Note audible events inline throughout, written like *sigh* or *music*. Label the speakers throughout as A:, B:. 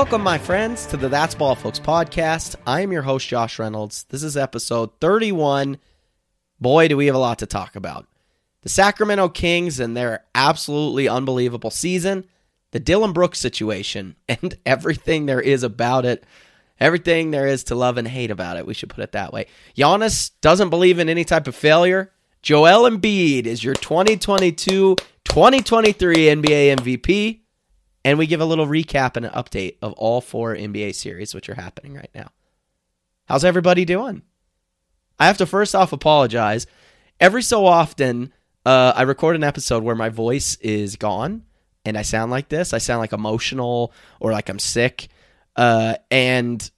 A: Welcome, my friends, to the That's Ball Folks podcast. I am your host, Josh Reynolds. This is episode 31. Boy, do we have a lot to talk about. The Sacramento Kings and their absolutely unbelievable season, the Dillon Brooks situation, *laughs* and everything there is about it. Everything there is to love and hate about it. We should put it that way. Giannis doesn't believe in any type of failure. Joel Embiid is your 2022 2023 NBA MVP. And we give a little recap and an update of all four NBA series, which are happening right now. How's everybody doing? I have to first off apologize. Every so often, uh, I record an episode where my voice is gone and I sound like this. I sound like emotional or like I'm sick. Uh, and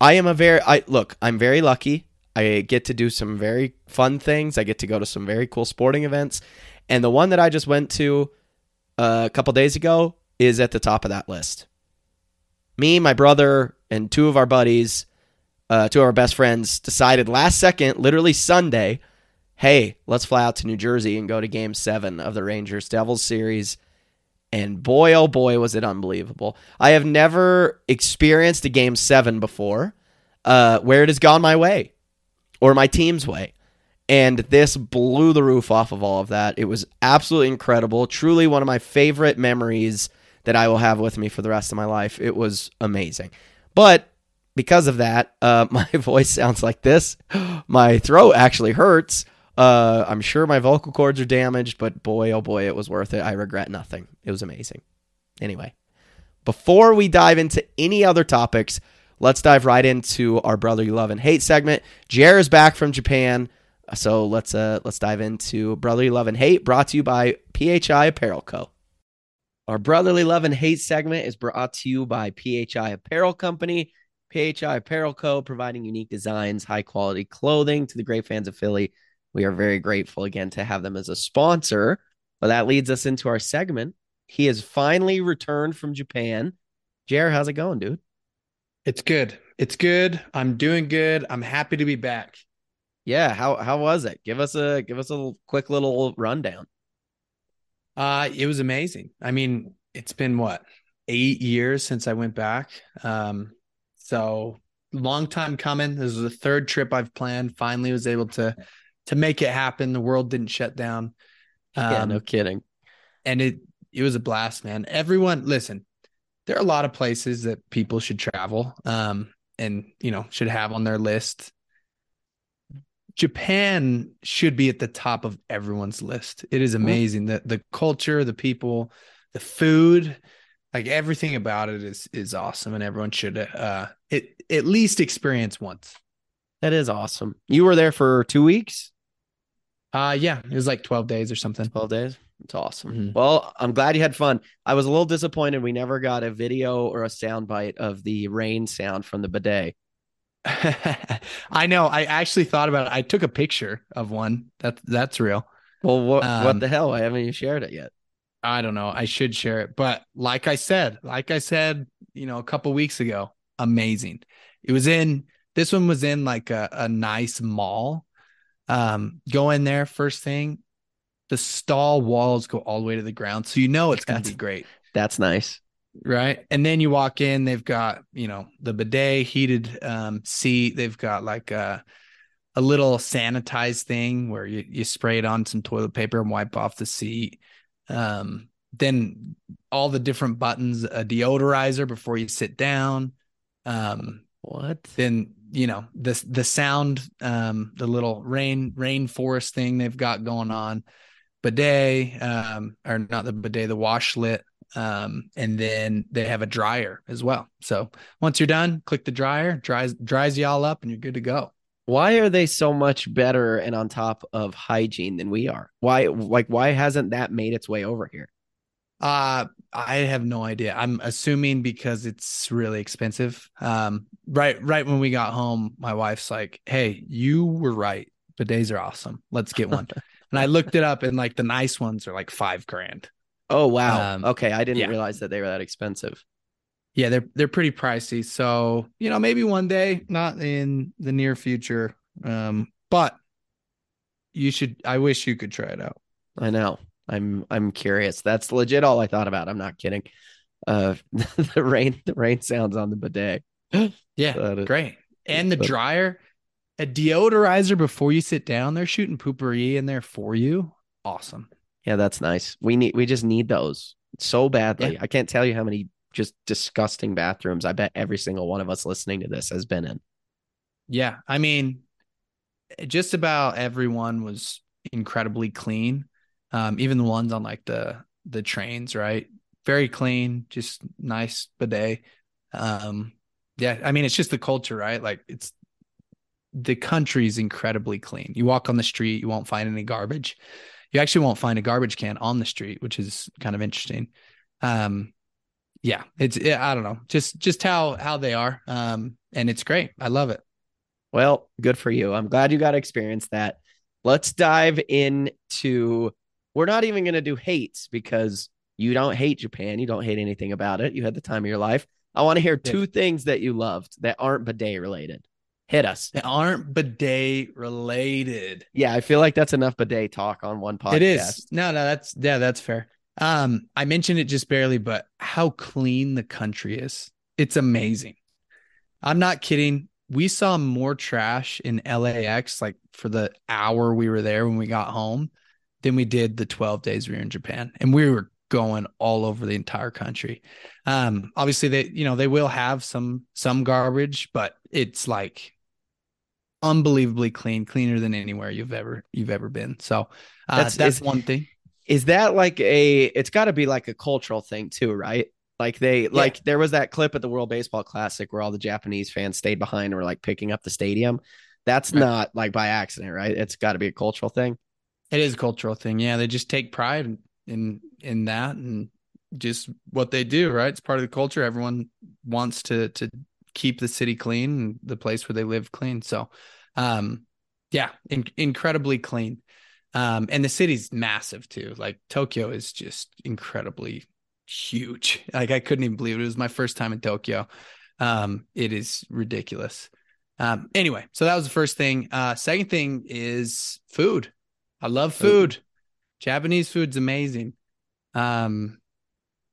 A: I am a very, I look, I'm very lucky. I get to do some very fun things. I get to go to some very cool sporting events. And the one that I just went to uh, a couple days ago is at the top of that list. Me, my brother, and two of our buddies, uh, two of our best friends, decided last second, literally Sunday, hey, let's fly out to New Jersey and go to game seven of the Rangers Devils series. And boy, oh boy, was it unbelievable. I have never experienced a game seven before uh, where it has gone my way or my team's way. And this blew the roof off of all of that. It was absolutely incredible. Truly one of my favorite memories that I will have with me for the rest of my life. It was amazing. But because of that, *laughs* uh, my *laughs* voice sounds like this. *gasps* My throat actually hurts. Uh, I'm sure my vocal cords are damaged, but boy, oh boy, it was worth it. I regret nothing. It was amazing. Anyway, before we dive into any other topics, let's dive right into our brotherly love and hate segment. Jer is back from Japan, so let's uh let's dive into brotherly love and hate, brought to you by PHI Apparel Co. Our brotherly love and hate segment is brought to you by PHI Apparel Company. PHI Apparel Co. providing unique designs, high quality clothing to the great fans of Philly. We are very grateful again to have them as a sponsor. But that leads us into our segment. He has finally returned from Japan. Jer, how's it going, dude?
B: It's good. It's good. I'm doing good. I'm happy to be back.
A: Yeah, how how was it? Give us a give us a quick little rundown.
B: Uh, it was amazing. I mean, it's been what eight years since I went back. Um, so long time coming. This is the third trip I've planned. Finally, was able to to make it happen. The world didn't shut down.
A: Um, yeah, no kidding.
B: And it it was a blast, man. Everyone, listen. There are a lot of places that people should travel, um, and you know should have on their list. Japan should be at the top of everyone's list. It is amazing that the culture, the people, the food, like everything about it is is awesome, and everyone should uh it at least experience once.
A: That is awesome. You were there for two weeks.
B: Uh yeah, it was like twelve days or something.
A: Twelve days. It's awesome. Mm-hmm. Well, I'm glad you had fun. I was a little disappointed we never got a video or a sound bite of the rain sound from the bidet. *laughs*
B: I know. I actually thought about it. I took a picture of one. That's that's real.
A: Well, what um, what the hell? I haven't even shared it yet.
B: I don't know. I should share it, but like I said, like I said, you know, a couple weeks ago, amazing. It was in this one was in like a, a nice mall. Um, go in there first thing. The stall walls go all the way to the ground, so you know it's gonna be great.
A: That's nice
B: right? And then you walk in they've got you know the bidet heated um, seat. They've got like a a little sanitized thing where you, you spray it on some toilet paper and wipe off the seat. Um, then all the different buttons a deodorizer before you sit down. Um,
A: what?
B: then you know the the sound um, the little rain rainforest thing they've got going on. Bidet um, or not the bidet the washlet um, and then they have a dryer as well. So once you're done, click the dryer, dries dries you all up, and you're good to go.
A: Why are they so much better and on top of hygiene than we are? Why like why hasn't that made its way over here?
B: Uh I have no idea. I'm assuming because it's really expensive. Um, right, right when we got home, my wife's like, "Hey, you were right. Bidets are awesome. Let's get one." *laughs* and I looked it up, and like the nice ones are like five grand.
A: Oh wow. Um, okay, I didn't yeah. realize that they were that expensive.
B: Yeah, they're they're pretty pricey. So, you know, maybe one day, not in the near future. Um, but you should I wish you could try it out.
A: I know. I'm I'm curious. That's legit all I thought about. I'm not kidding. Uh, *laughs* the rain, the rain sounds on the bidet. *gasps*
B: Yeah, great. And the
A: but-
B: dryer, a deodorizer before you sit down. They're shooting poopery in there for you. Awesome.
A: Yeah, that's nice. We need, we just need those so badly.
B: Yeah.
A: I can't tell you how many just disgusting bathrooms. I bet every single one of us listening to this has been in.
B: Yeah, I mean, just about everyone was incredibly clean. Um, even the ones on like the the trains, right? Very clean, just nice bidet. Um, yeah, I mean, it's just the culture, right? Like it's the country's incredibly clean. You walk on the street, you won't find any garbage. You actually won't find a garbage can on the street, which is kind of interesting. Um, yeah, it's yeah, I don't know, just just how how they are. Um, and it's great. I love it.
A: Well, good for you. I'm glad you got to experience that. Let's dive into. We're not even going to do hates because you don't hate Japan. You don't hate anything about it. You had the time of your life. I want to hear two things that you loved that aren't bidet related. Hit us.
B: They aren't bidet related.
A: Yeah, I feel like that's enough bidet talk on one podcast.
B: It is. No, no, that's yeah, that's fair. Um, I mentioned it just barely, but how clean the country is. It's amazing. I'm not kidding. We saw more trash in LAX like for the hour we were there when we got home than we did the 12 days we were in Japan. And we were going all over the entire country. Um, obviously they, you know, they will have some some garbage, but it's like unbelievably clean, cleaner than anywhere you've ever you've ever been. So uh,
A: That's-
B: that's,
A: is-
B: one thing.
A: Is that like a? It's got to be like a cultural thing too, right? Like they like there was that clip at the World Baseball Classic where all the Japanese fans stayed behind and were like picking up the stadium. That's
B: Right.
A: not like by accident, right? It's got to be a cultural thing.
B: It is a cultural thing. Yeah, they just take pride in in, in that and just what they do, right? It's part of the culture. Everyone wants to to keep the city clean and the place where they live clean. So, um yeah, in, incredibly clean. Um and the city's massive too. Like Tokyo is just incredibly huge. *laughs* Like I couldn't even believe it. It was my first time in Tokyo. Um it is ridiculous. Um anyway, so that was the first thing. Uh second thing is food. I love food. Japanese food's amazing. Um,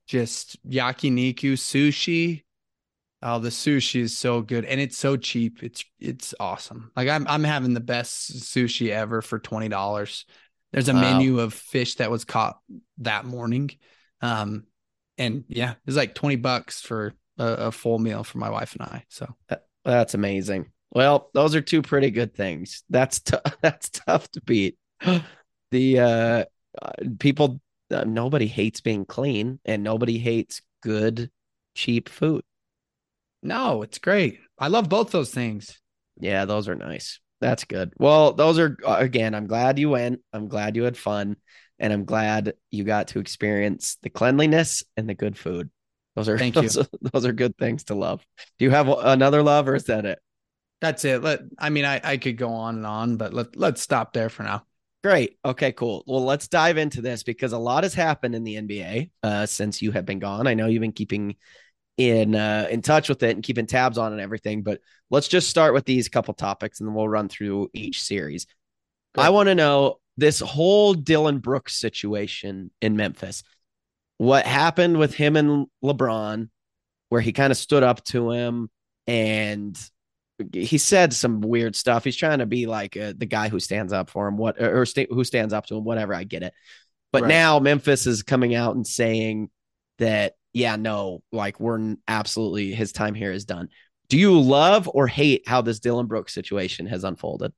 B: just yakiniku sushi. Oh, the sushi is so good and it's so cheap. It's it's awesome. Like I'm I'm having the best sushi ever for twenty dollars. There's a
A: Wow.
B: menu of fish that was caught that morning. Um, and yeah, it was like twenty bucks for a, a full meal for my wife and I. So
A: That's amazing. Well, those are two pretty good things. That's t- *laughs* that's tough to beat. *gasps* The uh, uh, people, uh, nobody hates being clean, and nobody hates good, cheap food.
B: No, it's great. I love both those things.
A: Yeah, those are nice. That's good. Well, those are uh, again, I'm glad you went. I'm glad you had fun, and I'm glad you got to experience the cleanliness and the good food. Those are
B: Thank *laughs* you.
A: those, Are, those are good things to love. Do you have another love, or is that it?
B: That's it. Let I mean I I could go on and on, but let let's stop there for now.
A: Great. Okay, cool. Well, let's dive into this because a lot has happened in the NBA uh, since you have been gone. I know you've been keeping in uh, in touch with it and keeping tabs on and everything, but let's just start with these couple topics and then we'll run through each series.
B: Good.
A: I want to know this whole Dillon Brooks situation in Memphis. What happened with him and LeBron, where he kind of stood up to him and he said some weird stuff. He's trying to be like uh, the guy who stands up for him, what or sta- who stands up to him, whatever. I get it, but
B: Right.
A: now Memphis is coming out and saying that, yeah, no, like we're absolutely his time here is done. Do you love or hate how this Dillon Brooks situation has unfolded?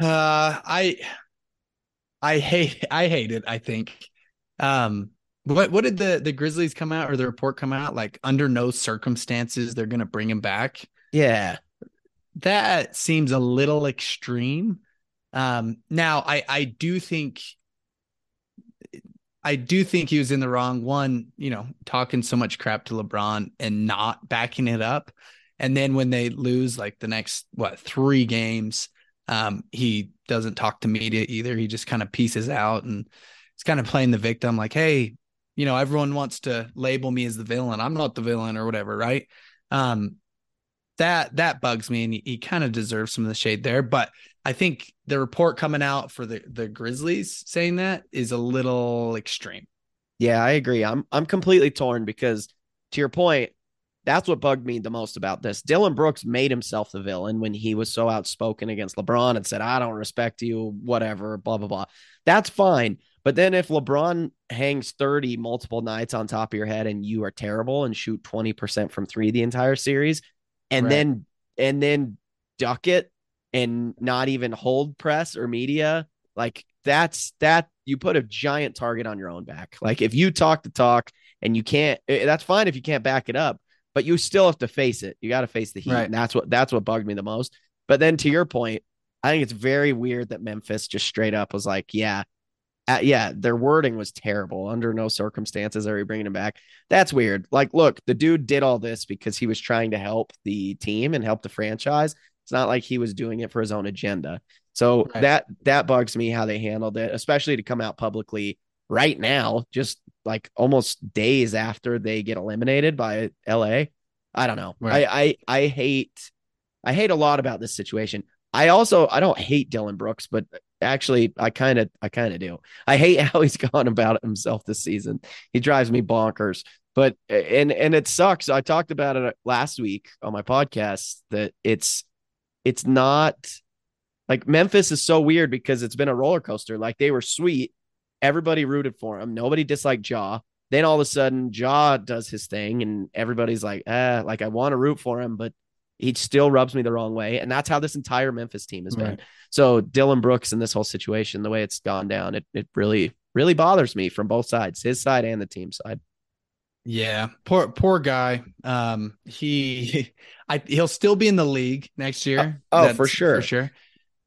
B: Uh I I hate *laughs* I hate it, I think. Um what what did the the Grizzlies come out or the report come out like under no circumstances they're going to bring him back?
A: Yeah,
B: That seems a little extreme. Um now I I do think I do think he was in the wrong one, you know, talking so much crap to LeBron and not backing it up. And then when they lose like the next what, 3 games, um he doesn't talk to media either. He just kind of pieces out and he's kind of playing the victim like, "Hey, you know, everyone wants to label me as the villain. I'm not the villain or whatever, right?" Um that that bugs me and he, he kind of deserves some of the shade there, but I think the report coming out for the the Grizzlies saying that is a little extreme.
A: Yeah, I agree. I'm I'm completely torn because to your point, that's what bugged me the most about this. Dillon Brooks made himself the villain when he was so outspoken against LeBron and said, I don't respect you, whatever, blah, blah, blah. That's fine. But then if LeBron hangs 30 multiple nights on top of your head and you are terrible and shoot 20% from three the entire series, and
B: Right.
A: then and then duck it and not even hold press or media, like that's that you put a giant target on your own back. Like if you talk the talk and you can't, eh, that's fine if you can't back it up, but you still have to face it. You got to face the heat,
B: Right.
A: and that's what that's what bugged me the most. But then to your point, I think it's very weird that Memphis just straight up was like, yeah. Uh, yeah, their wording was terrible. Under no circumstances are we bringing him back. That's weird. Like, look, the dude did all this because he was trying to help the team and help the franchise. It's not like he was doing it for his own agenda. So
B: Right.
A: that that bugs me how they handled it, especially to come out publicly right now, just like almost days after they get eliminated by LA. I don't know.
B: Right.
A: I, I I hate I hate a lot about this situation. I also I don't hate Dillon Brooks, but actually I kind of I kind of do. I hate *laughs* how he's gone about himself this season. He drives me bonkers. But and and it sucks. I talked about it last week on my podcast that it's it's not like Memphis is so weird because it's been a roller coaster. Like they were sweet. Everybody rooted for him. Nobody disliked Ja. Then all of a sudden, Ja does his thing, and everybody's like, ah, like I want to root for him, but he still rubs me the wrong way. And that's how this entire Memphis team has been.
B: Right.
A: So Dillon Brooks and this whole situation, the way it's gone down, it it really, really bothers me from both sides, his side and the team side.
B: Yeah, poor poor guy. Um, he, *laughs* I he'll still be in the league next year.
A: oh,
B: That's
A: for sure.
B: for sure.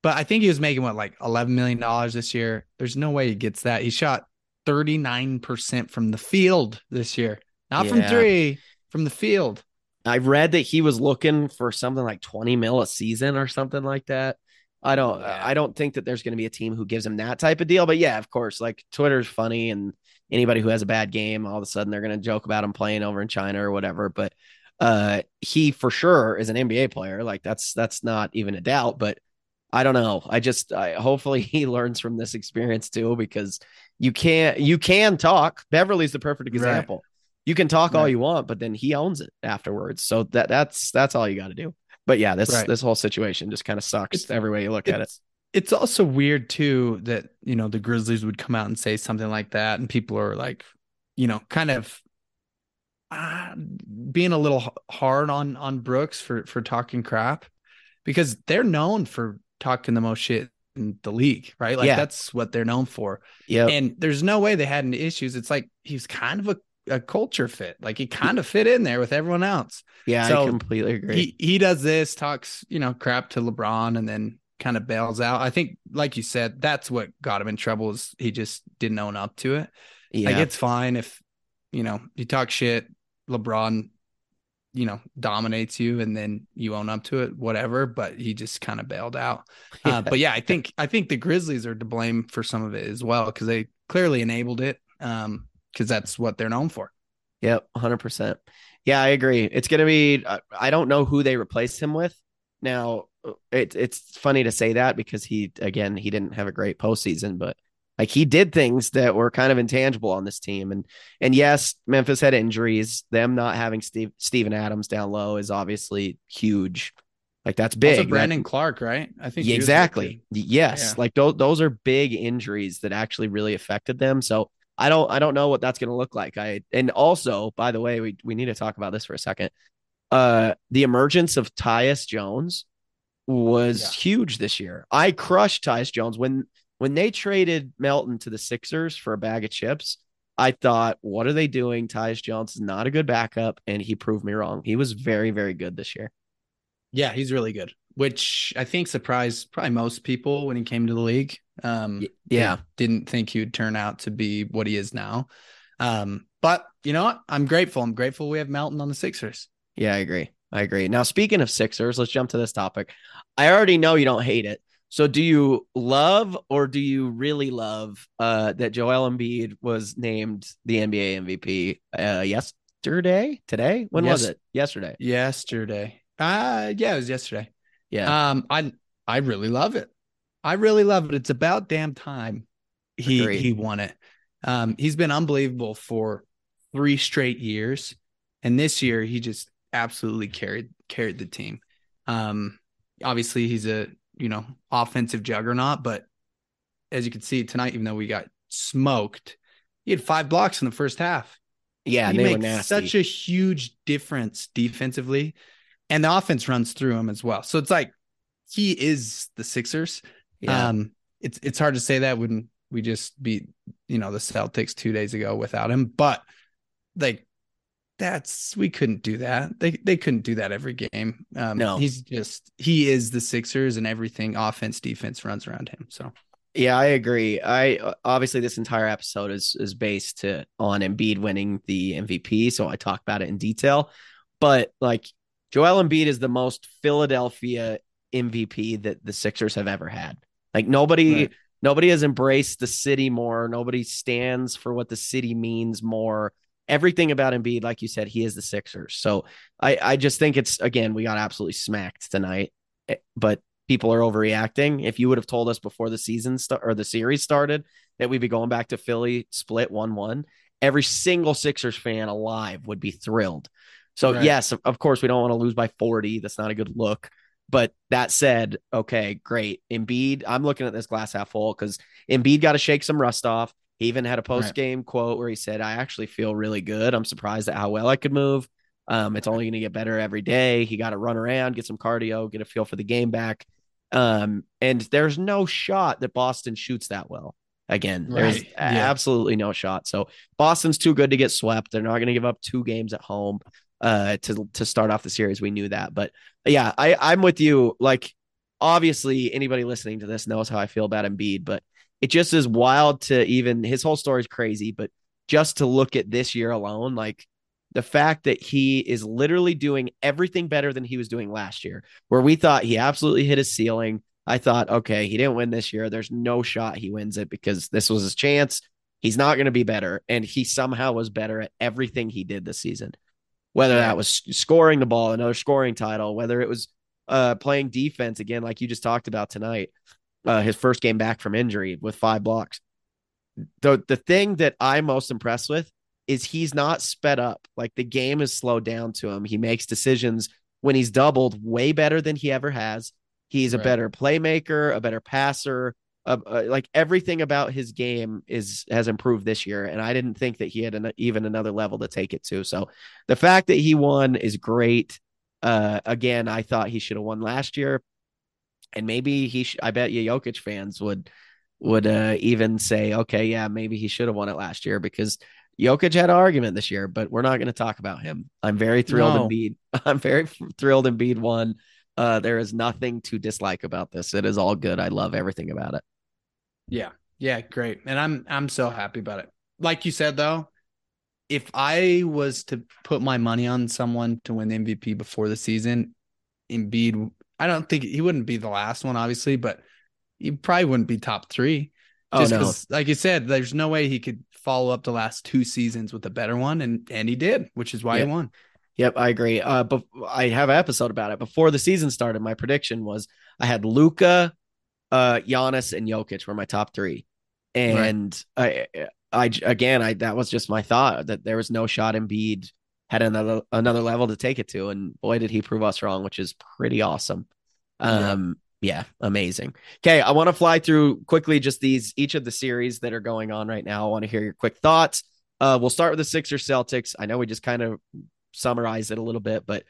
B: But I think he was making what like eleven million dollars this year. There's no way he gets that. He shot thirty nine percent from the field this year, not from three, from the field.
A: I read that he was looking for something like 20 mil a season or something like that. I don't
B: Yeah.
A: I don't think that there's going to be a team who gives him that type of deal, but yeah, of course, like Twitter's funny and anybody who has a bad game all of a sudden they're going to joke about him playing over in China or whatever, but uh he for sure is an NBA player, like that's that's not even a doubt, but I don't know. I just I, hopefully *laughs* he learns from this experience too because you can't you can talk. Beverley's the perfect
B: Right.
A: You can talk all you want, but then he owns it afterwards. So that that's that's all you got to do. But yeah, this
B: Right.
A: this whole situation just kind of sucks
B: It's-
A: every way you look at it.
B: It's also weird too that you know the Grizzlies would come out and say something like that, and people are like, you know, kind of uh, being a little hard on on Brooks for for talking crap because they're known for talking the most shit in the league, right? Like
A: Yeah.
B: that's what they're known for.
A: Yeah,
B: And there's no way they had any issues. It's like he was kind of a, a culture fit. Like he kind of fit in there with everyone else.
A: yeah, I completely agree.
B: He he does this, talks, you know, crap to LeBron and then kind of bails out. I think, like you said, that's what got him in trouble is he just didn't own up to it.
A: yeah,
B: Like it's fine if, you know, you talk shit, LeBron, you know, dominates you and then you own up to it, whatever. But he just kind of bailed out. *laughs* Uh, but yeah, I think I think the Grizzlies are to blame for some of it as well because they clearly enabled it. Um, because that's what they're known for.
A: Yep, hundred percent. Yeah, I agree. It's gonna be. I- I don't know who they replaced him with. Now, uh, it, it's funny to say that because he again he didn't have a great postseason, but like he did things that were kind of intangible on this team. And and yes, Memphis had injuries. Them not having Steve Steven Adams down low is obviously huge. Like that's big.
B: Also,
A: That-
B: Brandon Clarke, right? I think
A: Yeah,
B: he was good,
A: exactly. Yes,
B: Yeah.
A: like those those are big injuries that actually really affected them. So I don't I don't know what that's going to look like. I and also by the way, we we need to talk about this for a second. Uh, the emergence of Tyus Jones was
B: Yeah.
A: huge this year. I crushed Tyus Jones when when they traded Melton to the Sixers for a bag of chips. I thought, what are they doing? Tyus Jones is not a good backup, and he proved me wrong. He was very, very good this year.
B: Yeah, he's really good, which I think surprised probably most people when he came to the league. Um,
A: yeah.
B: didn't think he would turn out to be what he is now. Um, but you know what? I'm grateful. I'm grateful we have Melton on the Sixers.
A: Yeah, I agree. I agree. Now, speaking of Sixers, let's jump to this topic. I already know you don't hate it. So, do you love or do you really love uh, that Joel Embiid was named the NBA MVP uh, yesterday? Today? When was it? Yesterday.
B: Yesterday. Uh yeah, it was yesterday.
A: Yeah.
B: Um, I I really love it. I really love it. It's about damn time he
A: Agreed.
B: he won it. Um, he's been unbelievable for three straight years, and this year he just absolutely carried carried the team. Um, obviously he's a you know offensive juggernaut, but as you can see tonight, even though we got smoked, he had five blocks in the first half.
A: Yeah,
B: he
A: they were
B: makes
A: nasty.
B: such a huge difference defensively, and the offense runs through him as well. So it's like he is the Sixers.
A: yeah.
B: Um, it's it's hard to say that when we just beat you know the Celtics two days ago without him, but like that's we couldn't do that. They they couldn't do that every game. Um,
A: No.
B: he's just he is the Sixers and everything offense defense runs around him. So
A: Yeah, I agree. I obviously this entire episode is is based to on Embiid winning the MVP, so I talk about it in detail. But like Joel Embiid is the most Philadelphia MVP that the Sixers have ever had. Like nobody
B: Right.
A: nobody has embraced the city more. Nobody stands for what the city means more. Everything about Embiid, like you said, he is the Sixers. So I I just think it's again we got absolutely smacked tonight. Eh, But people are overreacting. If you would have told us before the season start or the series started that we'd be going back to Philly split 1-1, every single Sixers fan alive would be thrilled. So
B: Right.
A: yes, of- course we don't want to lose by 40. That's not a good look. But that said, okay, great. Embiid, I'm looking at this glass half full because Embiid got to shake some rust off. He even had a post game quote where he said, I actually feel really good. I'm surprised at how well I could move. Um, it's only going to get better every day. He got to run around, get some cardio, get a feel for the game back. Um, and there's no shot that Boston shoots that well. Again, there's
B: Yeah.
A: absolutely no shot. So Boston's too good to get swept. They're not going to give up two games at home uh to to start off the series. We knew that. But yeah, I I'm with you. Like obviously anybody listening to this knows how I feel about Embiid, but it just is wild to even his whole story is crazy, but just to look at this year alone, like the fact that he is literally doing everything better than he was doing last year, where we thought he absolutely hit his ceiling. I thought, okay, he didn't win this year. There's no shot he wins it because this was his chance. He's not going to be better. And he somehow was better at everything he did this season, whether that was scoring the ball, another scoring title, whether it was uh, playing defense again, like you just talked about tonight, uh, his first game back from injury with five blocks. The, the thing that I'm most impressed with is he's not sped up. Like the game is slowed down to him. He makes decisions when he's doubled way better than he ever has. He's a
B: Right.
A: better playmaker, a better passer. Uh, uh, like everything about his game is has improved this year, and I didn't think that he had an, even another level to take it to. So the fact that he won is great. Uh, again, I thought he should have won last year, and maybe he. Sh- I bet you Jokic fans would would uh, even say, okay, yeah, maybe he should have won it last year because Jokic had an argument this year, but we're not going to talk about him. I'm very thrilled
B: No.
A: Embiid. *laughs* I'm very f- thrilled Embiid won. Uh, there is nothing to dislike about this. It is all good. I love everything about it.
B: Yeah. Yeah, great. And I'm I'm so happy about it. Like you said though, if I was to put my money on someone to win the MVP before the season, Embiid, I don't think he wouldn't be the last one, obviously, but he probably wouldn't be top three.
A: Oh
B: Just
A: no,
B: 'cause, like you said, there's no way he could follow up the last two seasons with a better one, and and he did, which is why
A: Yeah.
B: he won.
A: Yep, I agree. Uh, but I have an episode about it. Before the season started, my prediction was I had Luka, uh, Giannis, and Jokic were my top three, and I, I again, I that was just my thought that there was no shot Embiid had another another level to take it to, and boy, did he prove us wrong, which is pretty awesome. Um, yeah, amazing. Okay, I want to fly through quickly just these each of the series that are going on right now. I want to hear your quick thoughts. Uh, we'll start with the Sixers Celtics. I know we just kind of summarized it a little bit, but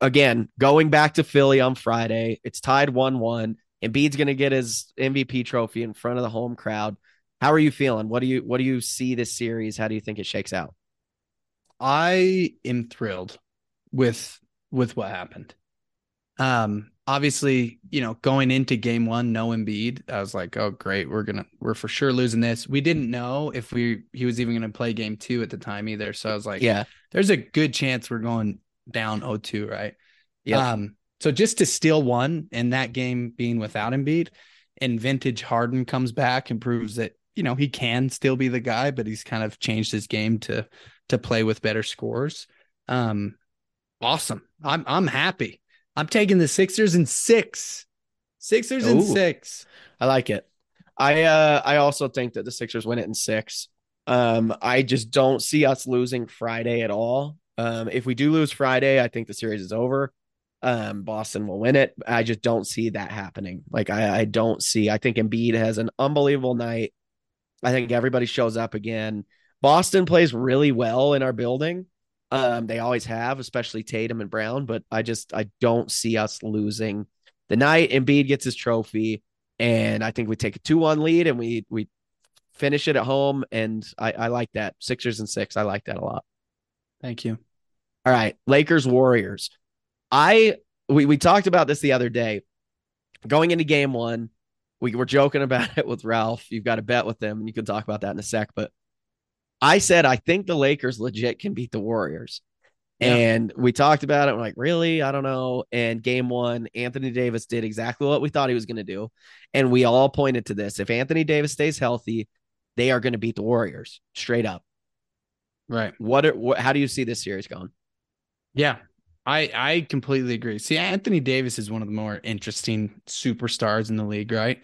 A: again, going back to Philly on Friday, it's tied 1 1. Embiid's going to get his MVP trophy in front of the home crowd. How are you feeling? What do you what do you see this series? How do you think it shakes out?
B: I am thrilled with with what happened. Um, obviously, you know, going into game one, no Embiid, I was like, oh great, we're gonna we're for sure losing this. We didn't know if we he was even gonna play game two at the time either. So I was like,
A: Yeah.
B: there's a good chance we're going down 0-2, right?
A: Yeah.
B: Um, so just to steal one and that game being without Embiid and vintage Harden comes back and proves that, you know, he can still be the guy, but he's kind of changed his game to to play with better scores. Um, awesome. I'm I'm happy. I'm taking the Sixers in six. Sixers in six.
A: I like it. I uh I also think that the Sixers win it in six. Um, I just don't see us losing Friday at all. Um, if we do lose Friday, I think the series is over. Um, Boston will win it. I just don't see that happening. Like I, I don't see. I think Embiid has an unbelievable night. I think everybody shows up again. Boston plays really well in our building. Um, they always have, especially Tatum and Brown. But I just I don't see us losing the night. Embiid gets his trophy, and I think we take a two one lead and we we finish it at home. And I, I like that Sixers and six. I like that a lot.
B: Thank you.
A: All right, Lakers Warriors. I we we talked about this the other day. Going into game one, we were joking about *laughs* it with Ralph. You've got to bet with them, and you can talk about that in a sec. But I said I think the Lakers legit can beat the Warriors. Yeah. And we talked about it. We're like, really? I don't know. And game one, Anthony Davis did exactly what we thought he was going to do. And we all pointed to this. If Anthony Davis stays healthy, they are going to beat the Warriors straight up.
B: Right.
A: What, are, what how do you see this series going?
B: Yeah. I I completely agree. See, Anthony Davis is one of the more interesting superstars in the league, right?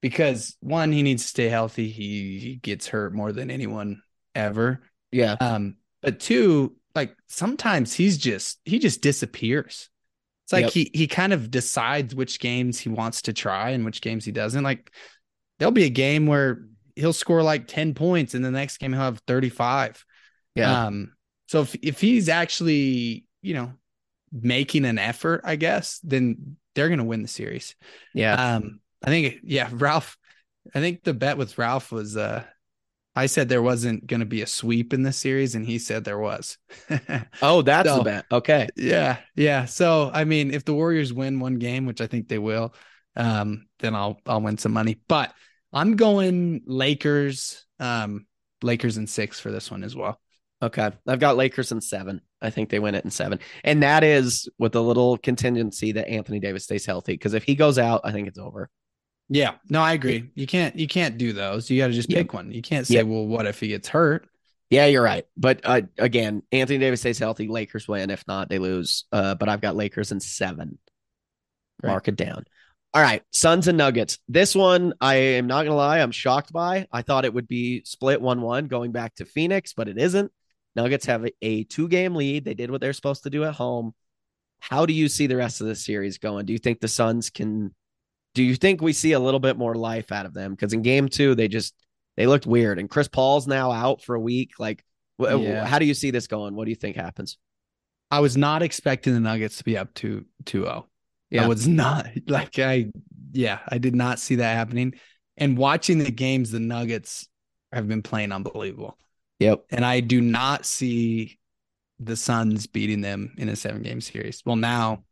B: Because one, he needs to stay healthy. He he gets hurt more than anyone ever.
A: Yeah.
B: Um, but two, like sometimes he's just he just disappears. It's like yep. he he kind of decides which games he wants to try and which games he doesn't. Like there'll be a game where he'll score like 10 points and the next game he'll have 35.
A: Yeah.
B: Um, so if, if he's actually, you know, making an effort, I guess, then they're going to win the series.
A: Yeah.
B: Um, I think, yeah, Ralph, I think the bet with Ralph was, uh, I said there wasn't going to be a sweep in this series, and he said there was. *laughs*
A: oh, that's so, the bet. Okay.
B: Yeah. Yeah. So, I mean, if the Warriors win one game, which I think they will, um, then I'll, I'll win some money. But I'm going Lakers, um, Lakers and six for this one as well.
A: Okay. I've got Lakers in seven. I think they win it in seven. And that is with a little contingency that Anthony Davis stays healthy. Because if he goes out, I think it's over.
B: Yeah. No, I agree. You can't you can't do those. You got to just pick one. You can't say, well, what if he gets hurt?
A: Yeah, you're right. But uh, again, Anthony Davis stays healthy. Lakers win. If not, they lose. Uh, but I've got Lakers in seven. Right. Mark it down. All right, Suns and Nuggets. This one, I am not gonna lie, I'm shocked by. I thought it would be split one-one going back to Phoenix, but it isn't. Nuggets have a, a two-game lead. They did what they're supposed to do at home. How do you see the rest of the series going? Do you think the Suns can? Do you think we see a little bit more life out of them? Because in Game Two, they just they looked weird, and Chris Paul's now out for a week. Like, yeah. how do you see this going? What do you think happens?
B: I was not expecting the Nuggets to be up to 2-0. Yeah. I was not *laughs* like I yeah, I did not see that happening. And watching the games, the Nuggets have been playing unbelievable.
A: Yep.
B: And I do not see the Suns beating them in a seven game series. Well, now,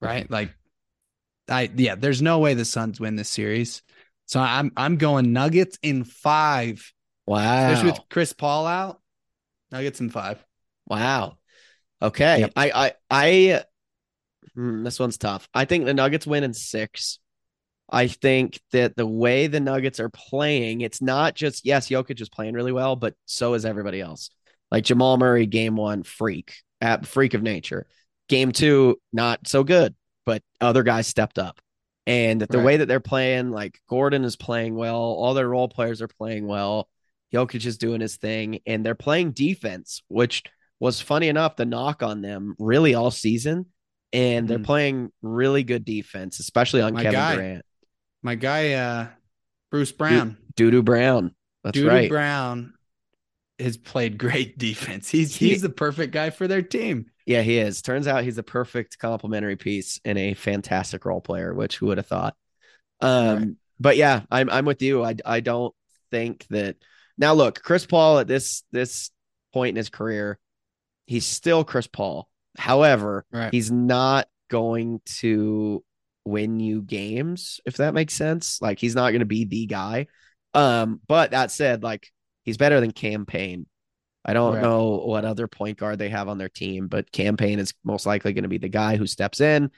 B: right? Like I yeah, there's no way the Suns win this series. So I'm I'm going Nuggets in five.
A: Wow.
B: Especially with Chris Paul out. Nuggets in five.
A: Wow. Okay. Yep. I I I Mm, this one's tough. I think the Nuggets win in six. I think that the way the Nuggets are playing, it's not just yes, Jokic is playing really well, but so is everybody else. Like Jamal Murray, game one, freak, at freak of nature. Game two, not so good, but other guys stepped up. And the right. way that they're playing, like Gordon is playing well, all their role players are playing well. Jokic is doing his thing, and they're playing defense, which was funny enough, the knock on them really all season and they're mm-hmm. playing really good defense, especially on my Kevin
B: guy,
A: Durant.
B: My guy, uh, Bruce Brown,
A: Doodoo Brown. That's
B: Doodoo
A: right.
B: Brown has played great *laughs* defense. He's he's the perfect guy for their team.
A: Yeah, he is. Turns out he's a perfect complementary piece and a fantastic role player, which who would have thought? Um, right. but yeah, I'm I'm with you. I I don't think that now look, Chris Paul at this this point in his career, he's still Chris Paul. However, right. he's not going to win you games, if that makes sense. Like he's not going to be the guy. Um, but that said, like he's better than Cam Payne. I don't right. know what other point guard they have on their team, but Cam Payne is most likely going to be the guy who steps in.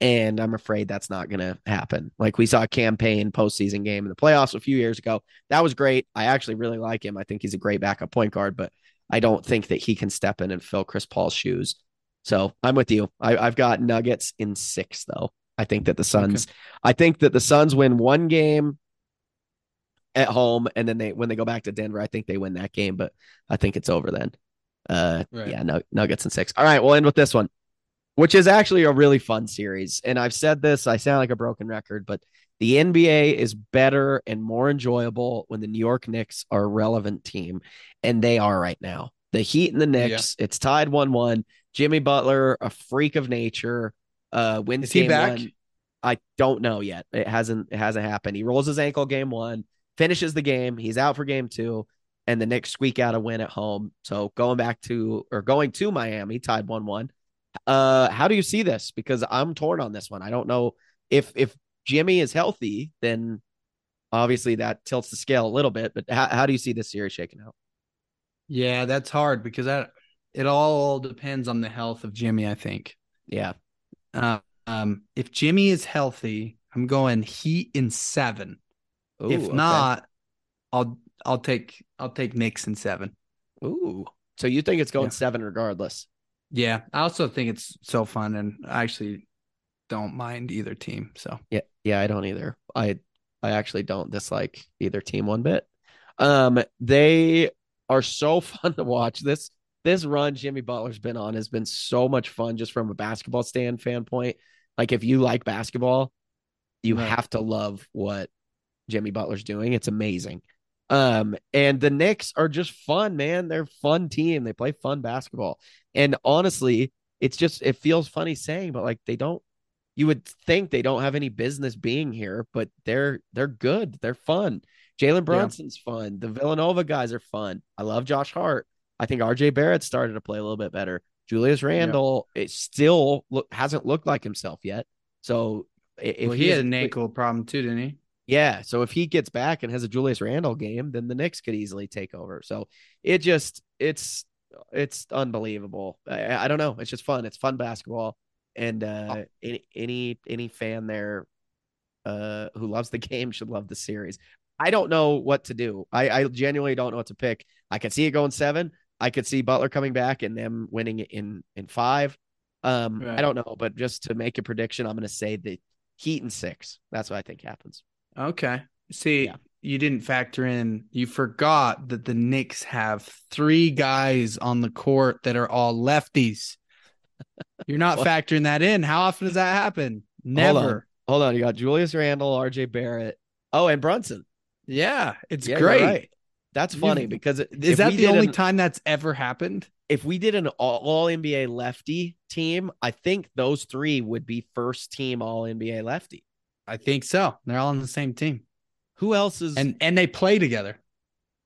A: And I'm afraid that's not going to happen. Like we saw Cam Payne postseason game in the playoffs a few years ago. That was great. I actually really like him. I think he's a great backup point guard, but I don't think that he can step in and fill Chris Paul's shoes. So I'm with you. I, have got Nuggets in six, though. I think that the Suns, okay. I think that the Suns win one game at home, and then they when they go back to Denver, I think they win that game, but I think it's over then. Uh,
B: Right.
A: yeah, no, Nuggets and six. All right, we'll end with this one, which is actually a really fun series. And I've said this, I sound like a broken record, but the NBA is better and more enjoyable when the New York Knicks are a relevant team, and they are right now. The Heat and the Knicks, it's tied one-one. Jimmy Butler, a freak of nature, uh, wins
B: Is he
A: game
B: back?
A: one. I don't know yet. It hasn't it hasn't happened. He rolls his ankle game one, finishes the game. He's out for game two, and the Knicks squeak out a win at home. So going back to or going to Miami, tied one one. Uh, how do you see this? Because I'm torn on this one. I don't know if if Jimmy is healthy, then obviously that tilts the scale a little bit. But how, how do you see this series shaking out?
B: Yeah, that's hard because that it all depends on the health of Jimmy. I think.
A: Yeah,
B: Uh, um, if Jimmy is healthy, I'm going Heat in seven.
A: Ooh,
B: if
A: okay.
B: not, I'll I'll take I'll take Knicks in seven.
A: ooh. So you think it's going
B: Yeah.
A: seven regardless?
B: Yeah, I also think it's so fun, and I actually don't mind either team. So
A: Yeah, yeah, I don't either. I I actually don't dislike either team one bit. Um, they are so *laughs* fun to watch. This this run Jimmy Butler's been on has been so much fun just from a basketball stand fan point. Like if you like basketball, you
B: Right.
A: have to love what Jimmy Butler's doing. It's amazing. Um, and the Knicks are just fun, man. They're a fun team. They play fun basketball. And honestly, it's just it feels funny saying, but like they don't you would think they don't have any business being here, but they're they're good. They're fun. Jalen Brunson's fun. The Villanova guys are fun. I love Josh Hart. I think RJ Barrett started to play a little bit better. Julius Randle, it still look hasn't looked like himself yet. So if
B: well, he had
A: is-
B: an ankle problem too, didn't he?
A: yeah. So if he gets back and has a Julius Randle game, then the Knicks could easily take over. So it just it's it's unbelievable. I, I don't know. It's just fun. It's fun basketball. And uh any any any fan there uh who loves the *laughs* game should love the series. I don't know what to do. I, I genuinely don't know what to pick. I can see it going seven. I could see Butler coming back and them winning it in in five. Um, I don't know, but just to make a prediction, I'm going to say the Heat in six. That's what I think happens.
B: Okay. See,
A: Yeah.
B: you didn't factor in. You forgot that the Knicks have three guys on the court that are all lefties. *laughs* You're not
A: What?
B: factoring that in. How often does that happen?
A: Hold on.
B: Never.
A: Hold on, you got Julius Randle, RJ Barrett. Oh, and Brunson.
B: Yeah, it's
A: Yeah,
B: great.
A: right. That's funny
B: You've-
A: because
B: is
A: if
B: that the only
A: an-
B: time that's ever happened?
A: if we did an all, all NBA lefty team, I think those three would be first team all NBA lefty.
B: I think so. They're all on the same team,
A: Who else is
B: and and they play together.